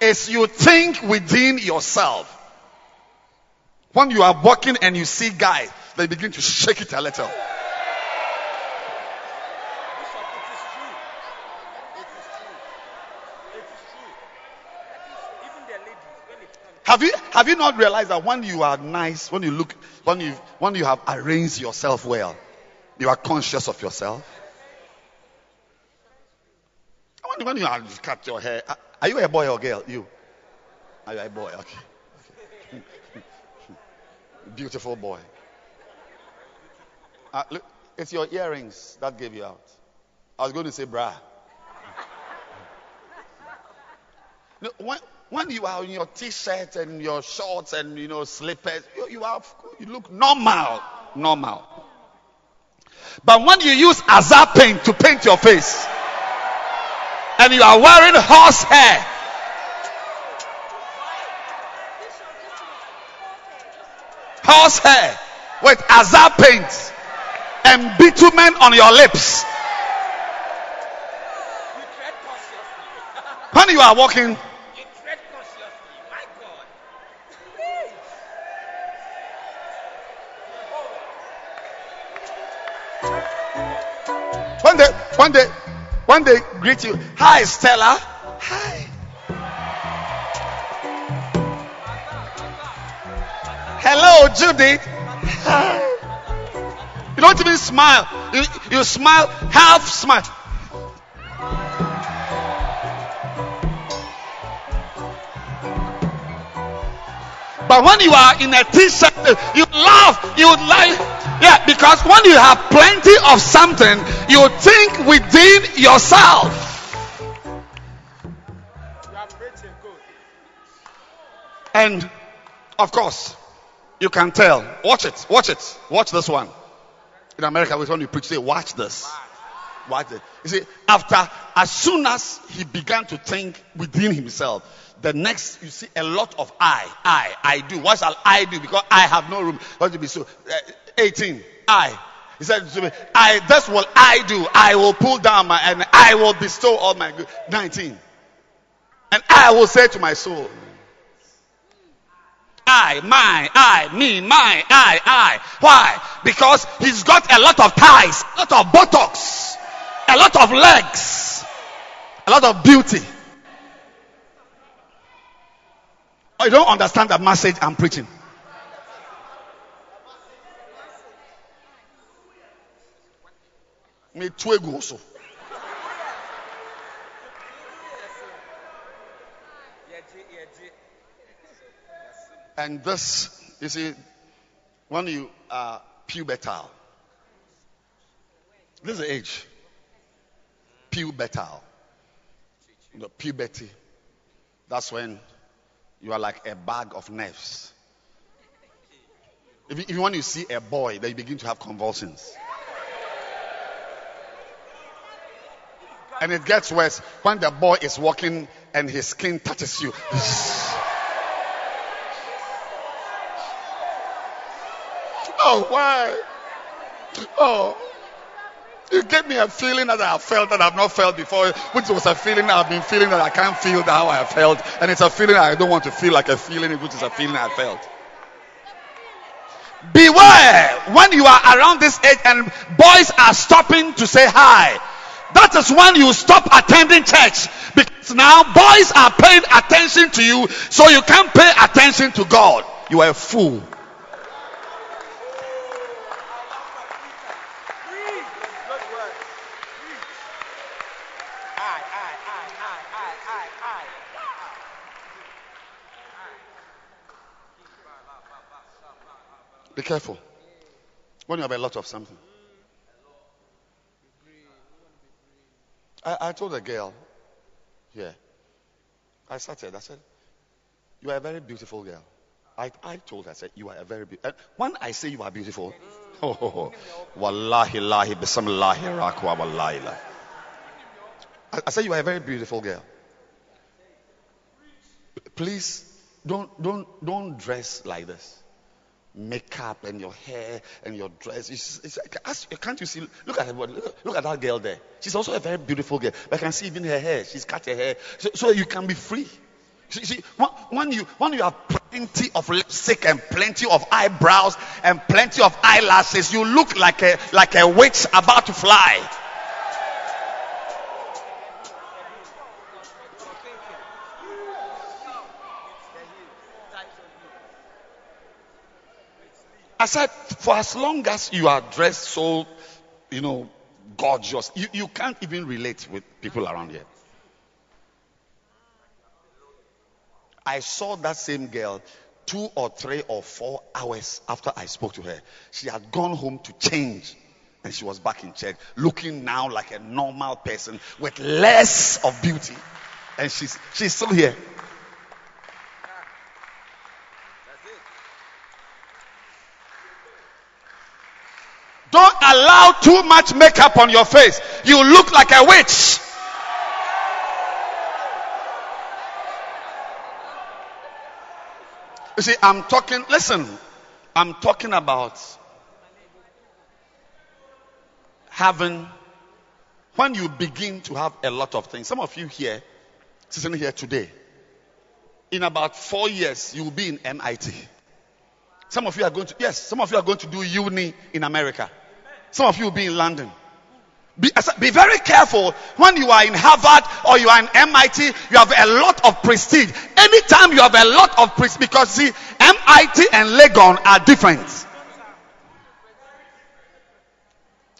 is you think within yourself. When you are walking and you see guys, they begin to shake it a little. Have you have you not realized that when you are nice, when you look, when you when you have arranged yourself well, you are conscious of yourself? When, when you cut your hair, are you a boy or girl? You? Are you a boy? Okay. Beautiful boy. Uh, look, it's your earrings that gave you out. I was going to say bra. when, when you are in your t-shirt and your shorts and you know slippers, you, you, are, you look normal, normal. But when you use Azar paint to paint your face, and you are wearing horse hair, horse hair with Azar paint and bitumen on your lips. When you are walking, When they, when they, when they greet you, hi Stella, hi. Hello Judith, hi. You don't even smile. You, you smile half smile. But when you are in a t-shirt, you laugh, you like yeah, because when you have plenty of something, you think within yourself. And of course, you can tell. Watch it, watch it, watch this one. In America, when you preach, say, watch this. Watch it. You see, after, as soon as he began to think within himself, the next, you see a lot of I, I, I do. What shall I do? Because I have no room. What to be so? Uh, Uh, 18. I. He said to me, I, that's what I do. I will pull down my, and I will bestow all my good. 19. And I will say to my soul, I, my, I, me, my, I, I. Why? Because he's got a lot of ties, a lot of buttocks, a lot of legs, a lot of beauty. I don't understand the message I'm preaching. Me ego so. And this, you see, when you are pubertal, this is the age. Pubertal. The puberty. That's when you are like a bag of nerves. If, you- when you see a boy, then you begin to have convulsions. And it gets worse when the boy is walking and his skin touches you. Oh, why? Oh. You gave me a feeling that I have felt that I've not felt before, which was a feeling I've been feeling that I can't feel how I have felt. And it's a feeling I don't want to feel like a feeling, which is a feeling I felt. Beware when you are around this age and boys are stopping to say hi. That is when you stop attending church. Because now boys are paying attention to you, so you can't pay attention to God. You are a fool. Be careful. When you have a lot of something. I, I told a girl here. I started. I said, You are a very beautiful girl. I, I told her, I said, You are a very beautiful. When I say you are beautiful, oh, oh, wallahi, lahi, bismillahi, rakwa, wallahi. la. I, I said, You are a very beautiful girl. Please don't, don't, don't dress like this makeup and your hair and your dress. It's, it's, can't you see? Look at her. Look, at that girl there. She's also a very beautiful girl. But I can see even her hair. She's cut her hair. So, so you can be free. See, see, when, when you when you have plenty of lipstick and plenty of eyebrows and plenty of eyelashes, you look like a like a witch about to fly. I said, for as long as you are dressed so, you know, gorgeous, you, you can't even relate with people around here. I saw that same girl two or three or four hours after I spoke to her. She had gone home to change and she was back in church looking now like a normal person with less of beauty. And she's, she's still here. Don't allow too much makeup on your face. You look like a witch. You see, I'm talking, listen, I'm talking about having, when you begin to have a lot of things. Some of you here, sitting here today, in about four years, you will be in MIT. Some of you are going to, yes, some of you are going to do uni in America. Some of you will be in London. Be, be very careful when you are in Harvard or you are in MIT. You have a lot of prestige. Anytime you have a lot of prestige, because see, MIT and Legon are different.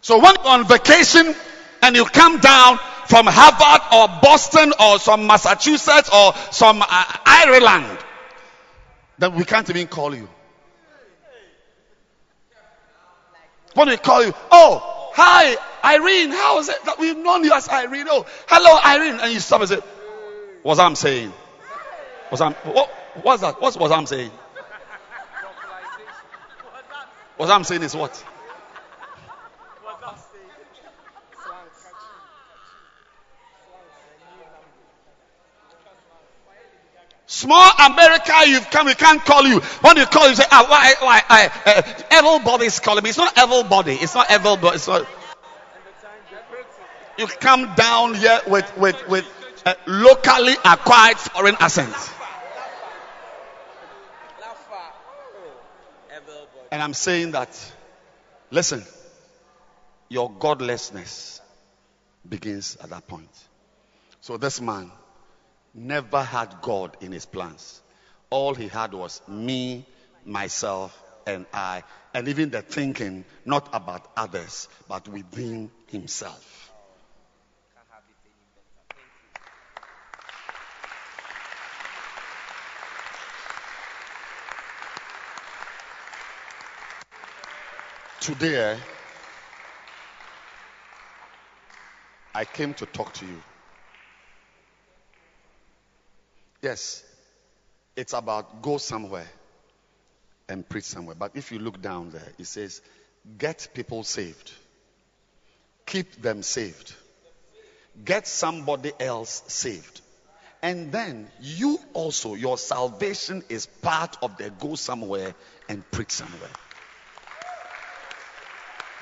So when you're on vacation and you come down from Harvard or Boston or some Massachusetts or some uh, Ireland, then we can't even call you. When we call you, oh, hi, Irene, how is it that we've known you as Irene? Oh, hello, Irene. And you stop and say, what's I'm saying? What's I'm, what, what's that? What's what I'm saying? What I'm saying is what? Small America, you've come, we can't call you. When you call, you say, ah, why, why, I, is calling me. It's not everybody. It's not everybody. It's not. You come down here with, with, with uh, locally acquired foreign accent. And I'm saying that, listen, your godlessness begins at that point. So this man never had God in his plans. All he had was me, myself, and I. And even the thinking, not about others, but within himself. Today, I came to talk to you. Yes, it's about go somewhere and preach somewhere. But if you look down there, it says, get people saved, keep them saved, get somebody else saved. And then you also, your salvation is part of the go somewhere and preach somewhere.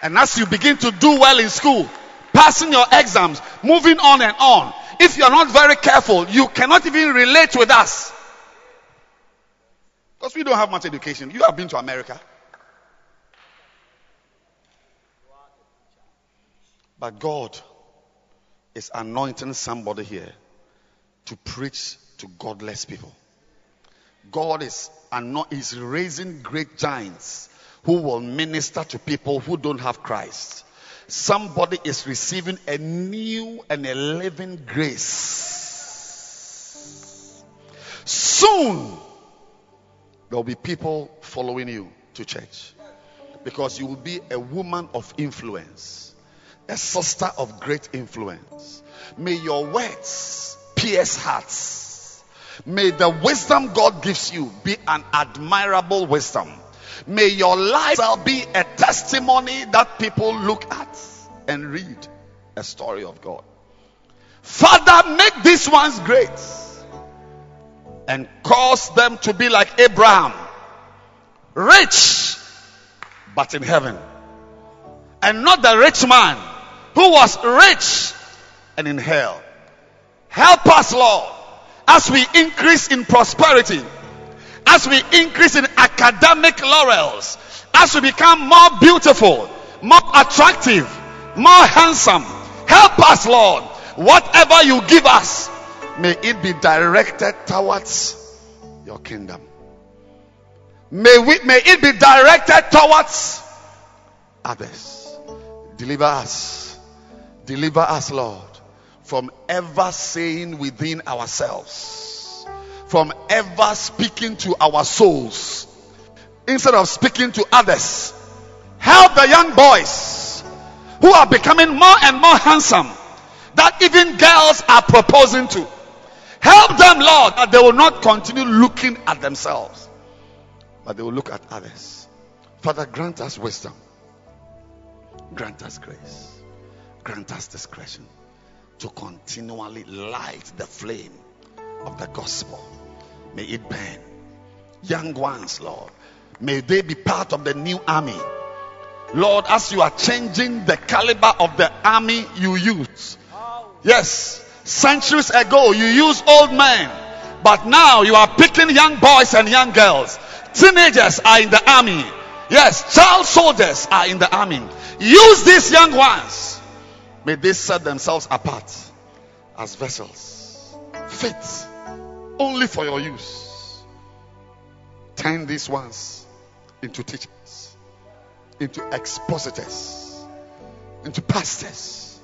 And as you begin to do well in school, passing your exams, moving on and on, if you're not very careful, you cannot even relate with us. Because we don't have much education. You have been to America. But God is anointing somebody here to preach to godless people. God is, ano- is raising great giants who will minister to people who don't have Christ. Somebody is receiving a new and a living grace. Soon, there will be people following you to church because you will be a woman of influence, a sister of great influence. May your words pierce hearts. May the wisdom God gives you be an admirable wisdom. May your lifestyle be a testimony that people look at and read a story of God. Father, make these ones great and cause them to be like Abraham, rich but in heaven, and not the rich man who was rich and in hell. Help us, Lord, as we increase in prosperity as we increase in academic laurels, as we become more beautiful, more attractive, more handsome, help us, Lord. Whatever you give us, may it be directed towards your kingdom. May we, may it be directed towards others. Deliver us. Deliver us, Lord, from ever saying within ourselves from ever speaking to our souls instead of speaking to others. Help the young boys who are becoming more and more handsome that even girls are proposing to. Help them, Lord, that they will not continue looking at themselves, but they will look at others. Father, grant us wisdom, grant us grace, grant us discretion to continually light the flame of the gospel. May it burn. Young ones, Lord, may they be part of the new army. Lord, as you are changing the caliber of the army you use. Yes, centuries ago you used old men, but now you are picking young boys and young girls. Teenagers are in the army. Yes, child soldiers are in the army. Use these young ones. May they set themselves apart as vessels, fit only for your use. Turn these ones into teachers, into expositors, into pastors.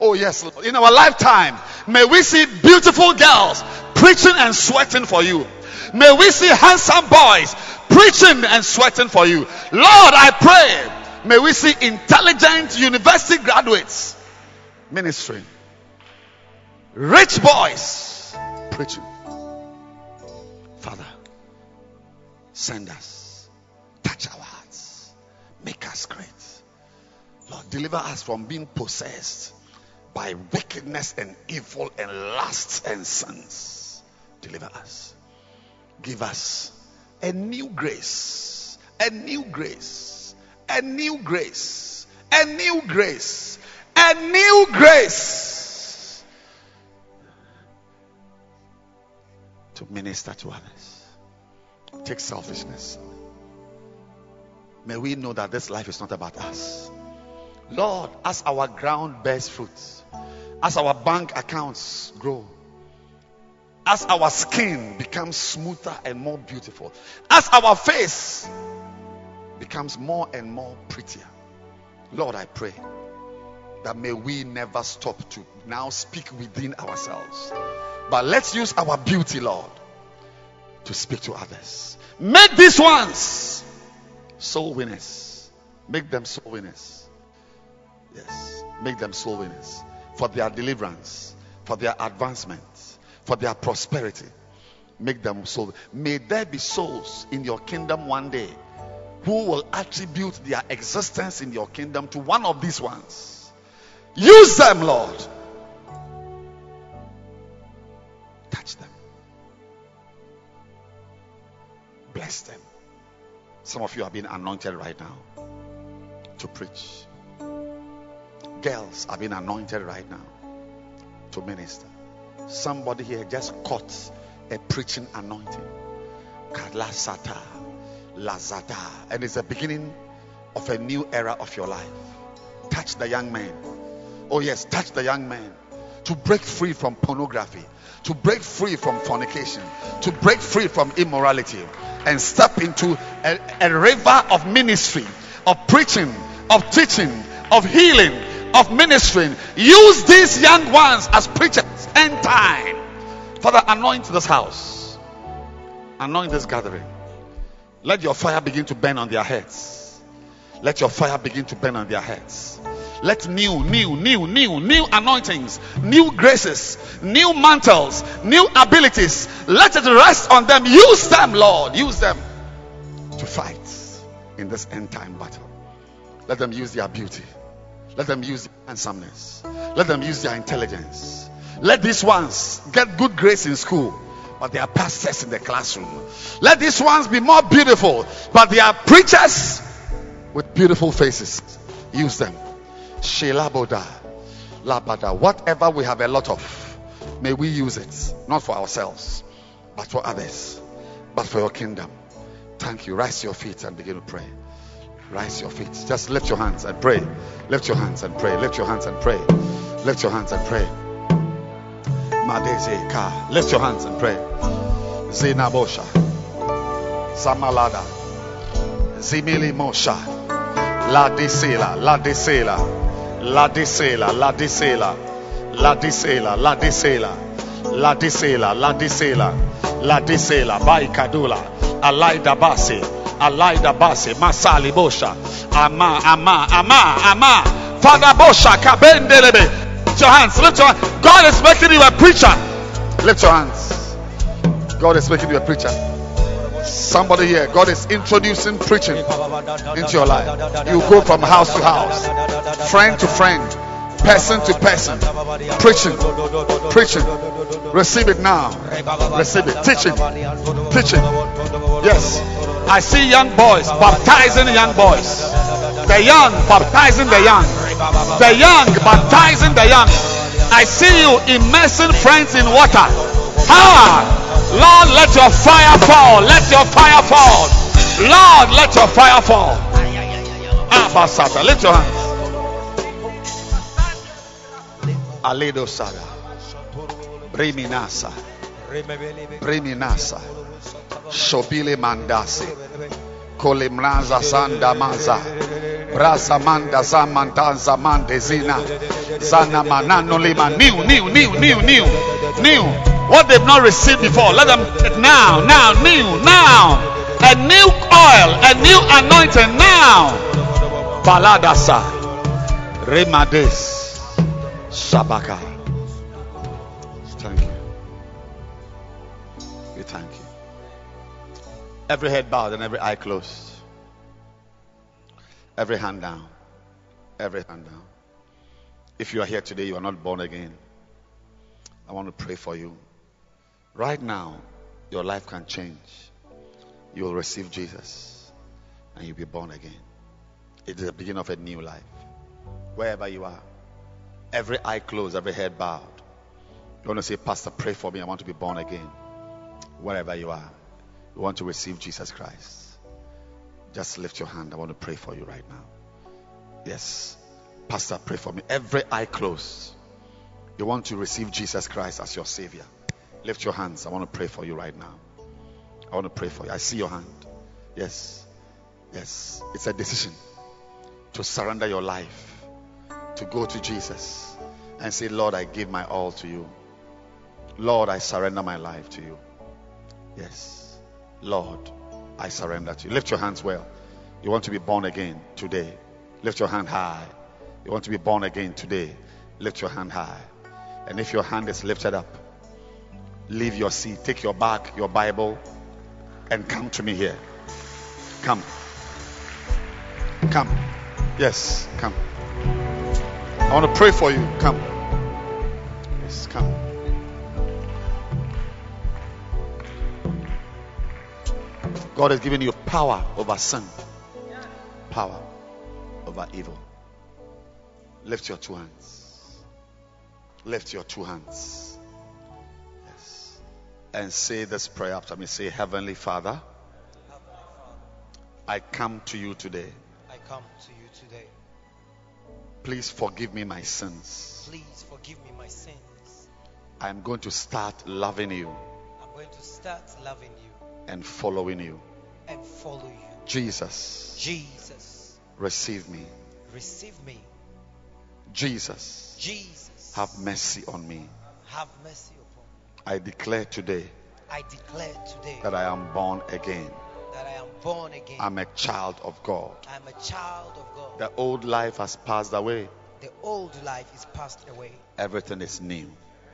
Oh, yes, in our lifetime, may we see beautiful girls preaching and sweating for you. May we see handsome boys preaching and sweating for you. Lord, I pray, may we see intelligent university graduates ministering, rich boys preaching. Send us, touch our hearts, make us great. Lord, deliver us from being possessed by wickedness and evil and lusts and sins. Deliver us. Give us a new grace, a new grace, a new grace, a new grace, a new grace to minister to others. Take selfishness. May we know that this life is not about us. Lord, as our ground bears fruit, as our bank accounts grow, as our skin becomes smoother and more beautiful, as our face becomes more and more prettier, Lord, I pray, that may we never stop to now speak within ourselves. But let's use our beauty, Lord, to speak to others. Make these ones soul winners. Make them soul winners. Yes, make them soul winners for their deliverance, for their advancement, for their prosperity. Make them soul. May there be souls in your kingdom one day who will attribute their existence in your kingdom to one of these ones. Use them, Lord. Touch them. Bless them. Some of you are being anointed right now to preach. Girls are being anointed right now to minister. Somebody here just caught a preaching anointing. Kalasata, Lazada. And it's the beginning of a new era of your life. Touch the young man. Oh, yes, touch the young man to break free from pornography, to break free from fornication, to break free from immorality, and step into a, a river of ministry, of preaching, of teaching, of healing, of ministering. Use these young ones as preachers. End time. Father, anoint this house, anoint this gathering. Let your fire begin to burn on their heads. Let your fire begin to burn on their heads. Let new, new, new, new, new anointings, new graces, new mantles, new abilities, let it rest on them. Use them, Lord. Use them to fight in this end time battle. Let them use their beauty. Let them use their handsomeness. Let them use their intelligence. Let these ones get good grades in school, but they are pastors in the classroom. Let these ones be more beautiful, but they are preachers with beautiful faces. Use them. Shelaboda. Labada. Whatever we have a lot of, may we use it. Not for ourselves, but for others. But for your kingdom. Thank you. Rise your feet and begin to pray. Rise your feet. Just lift your hands and pray. Lift your hands and pray. Lift your hands and pray. Lift your hands and pray. Lift your hands and pray. Zinabosha. Samalada. Zimili Mosha. La Disela. La Disela. La Disela. La Disela. La Disela. La Disela. La Disela. La Disela. La Disela. Bai Kadula. Alaida Basi. Alaida Basi. Masali Bosha. Ama. Ama. Ama. Ama. Father Bosha. Kabendelebe. Lift your hands. Lift your hands. God is making you a preacher. Lift your hands. God is making you a preacher. Somebody here, God is introducing preaching into your life. You go from house to house, friend to friend, person to person, preaching, preaching. Receive it now. Receive it. Teaching, teaching. Yes, I see young boys baptizing young boys. The young baptizing the young. The young baptizing the young. I see you immersing friends in water. Ah, Lord, let your fire fall. Let your fire fall. Lord, let your fire fall. Abasata, lift your hands. Aledo Sada. Briminasa. Briminasa. Shobile Mandasi. Kolimraza Sanda Maza. Brasa Manda Zamandanza Mandezina. Zana Manano Lima. New, new, new, new, new, new. What they've not received before, let them now, now, new, now. A new oil, a new anointing now. Baladasa. Remades. Sabaka. Thank you. We thank you. Every head bowed and every eye closed. Every hand down. Every hand down. If you are here today, you are not born again. I want to pray for you. Right now, your life can change. You will receive Jesus and you'll be born again. It is the beginning of a new life. Wherever you are, every eye closed, every head bowed. You want to say, Pastor, pray for me. I want to be born again. Wherever you are, you want to receive Jesus Christ. Just lift your hand. I want to pray for you right now. Yes. Pastor, pray for me. Every eye closed. You want to receive Jesus Christ as your Savior. Lift your hands. I want to pray for you right now. I want to pray for you. I see your hand. Yes. Yes. It's a decision to surrender your life to go to Jesus and say, Lord, I give my all to you. Lord, I surrender my life to you. Yes. Lord, I surrender to you. Lift your hands well. You want to be born again today. Lift your hand high. You want to be born again today. Lift your hand high. And if your hand is lifted up, leave your seat, take your bag, your Bible, and come to me here. Come. Come. Yes, come. I want to pray for you. Come. Yes, come. God has given you power over sin, power over evil. Lift your two hands. Lift your two hands. And say this prayer after me. Say, Heavenly Father, I come to you today. I come to you today. Please forgive me my sins. Please forgive me my sins. I am going to start loving you I'm going to start loving you and following you. and follow you. Jesus, Jesus, receive me. receive me. Jesus, Jesus, have mercy on me. have mercy me. I declare today I declare today that I am born again. that I am born again. I'm a child of God. I'm a child of God. The old life has passed away. The old life is passed away. Everything is new.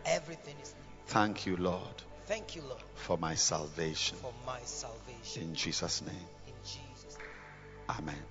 Everything is new. Thank you, Lord, Thank you, Lord, for my salvation. for my salvation. In Jesus' name. In Jesus' name. Amen.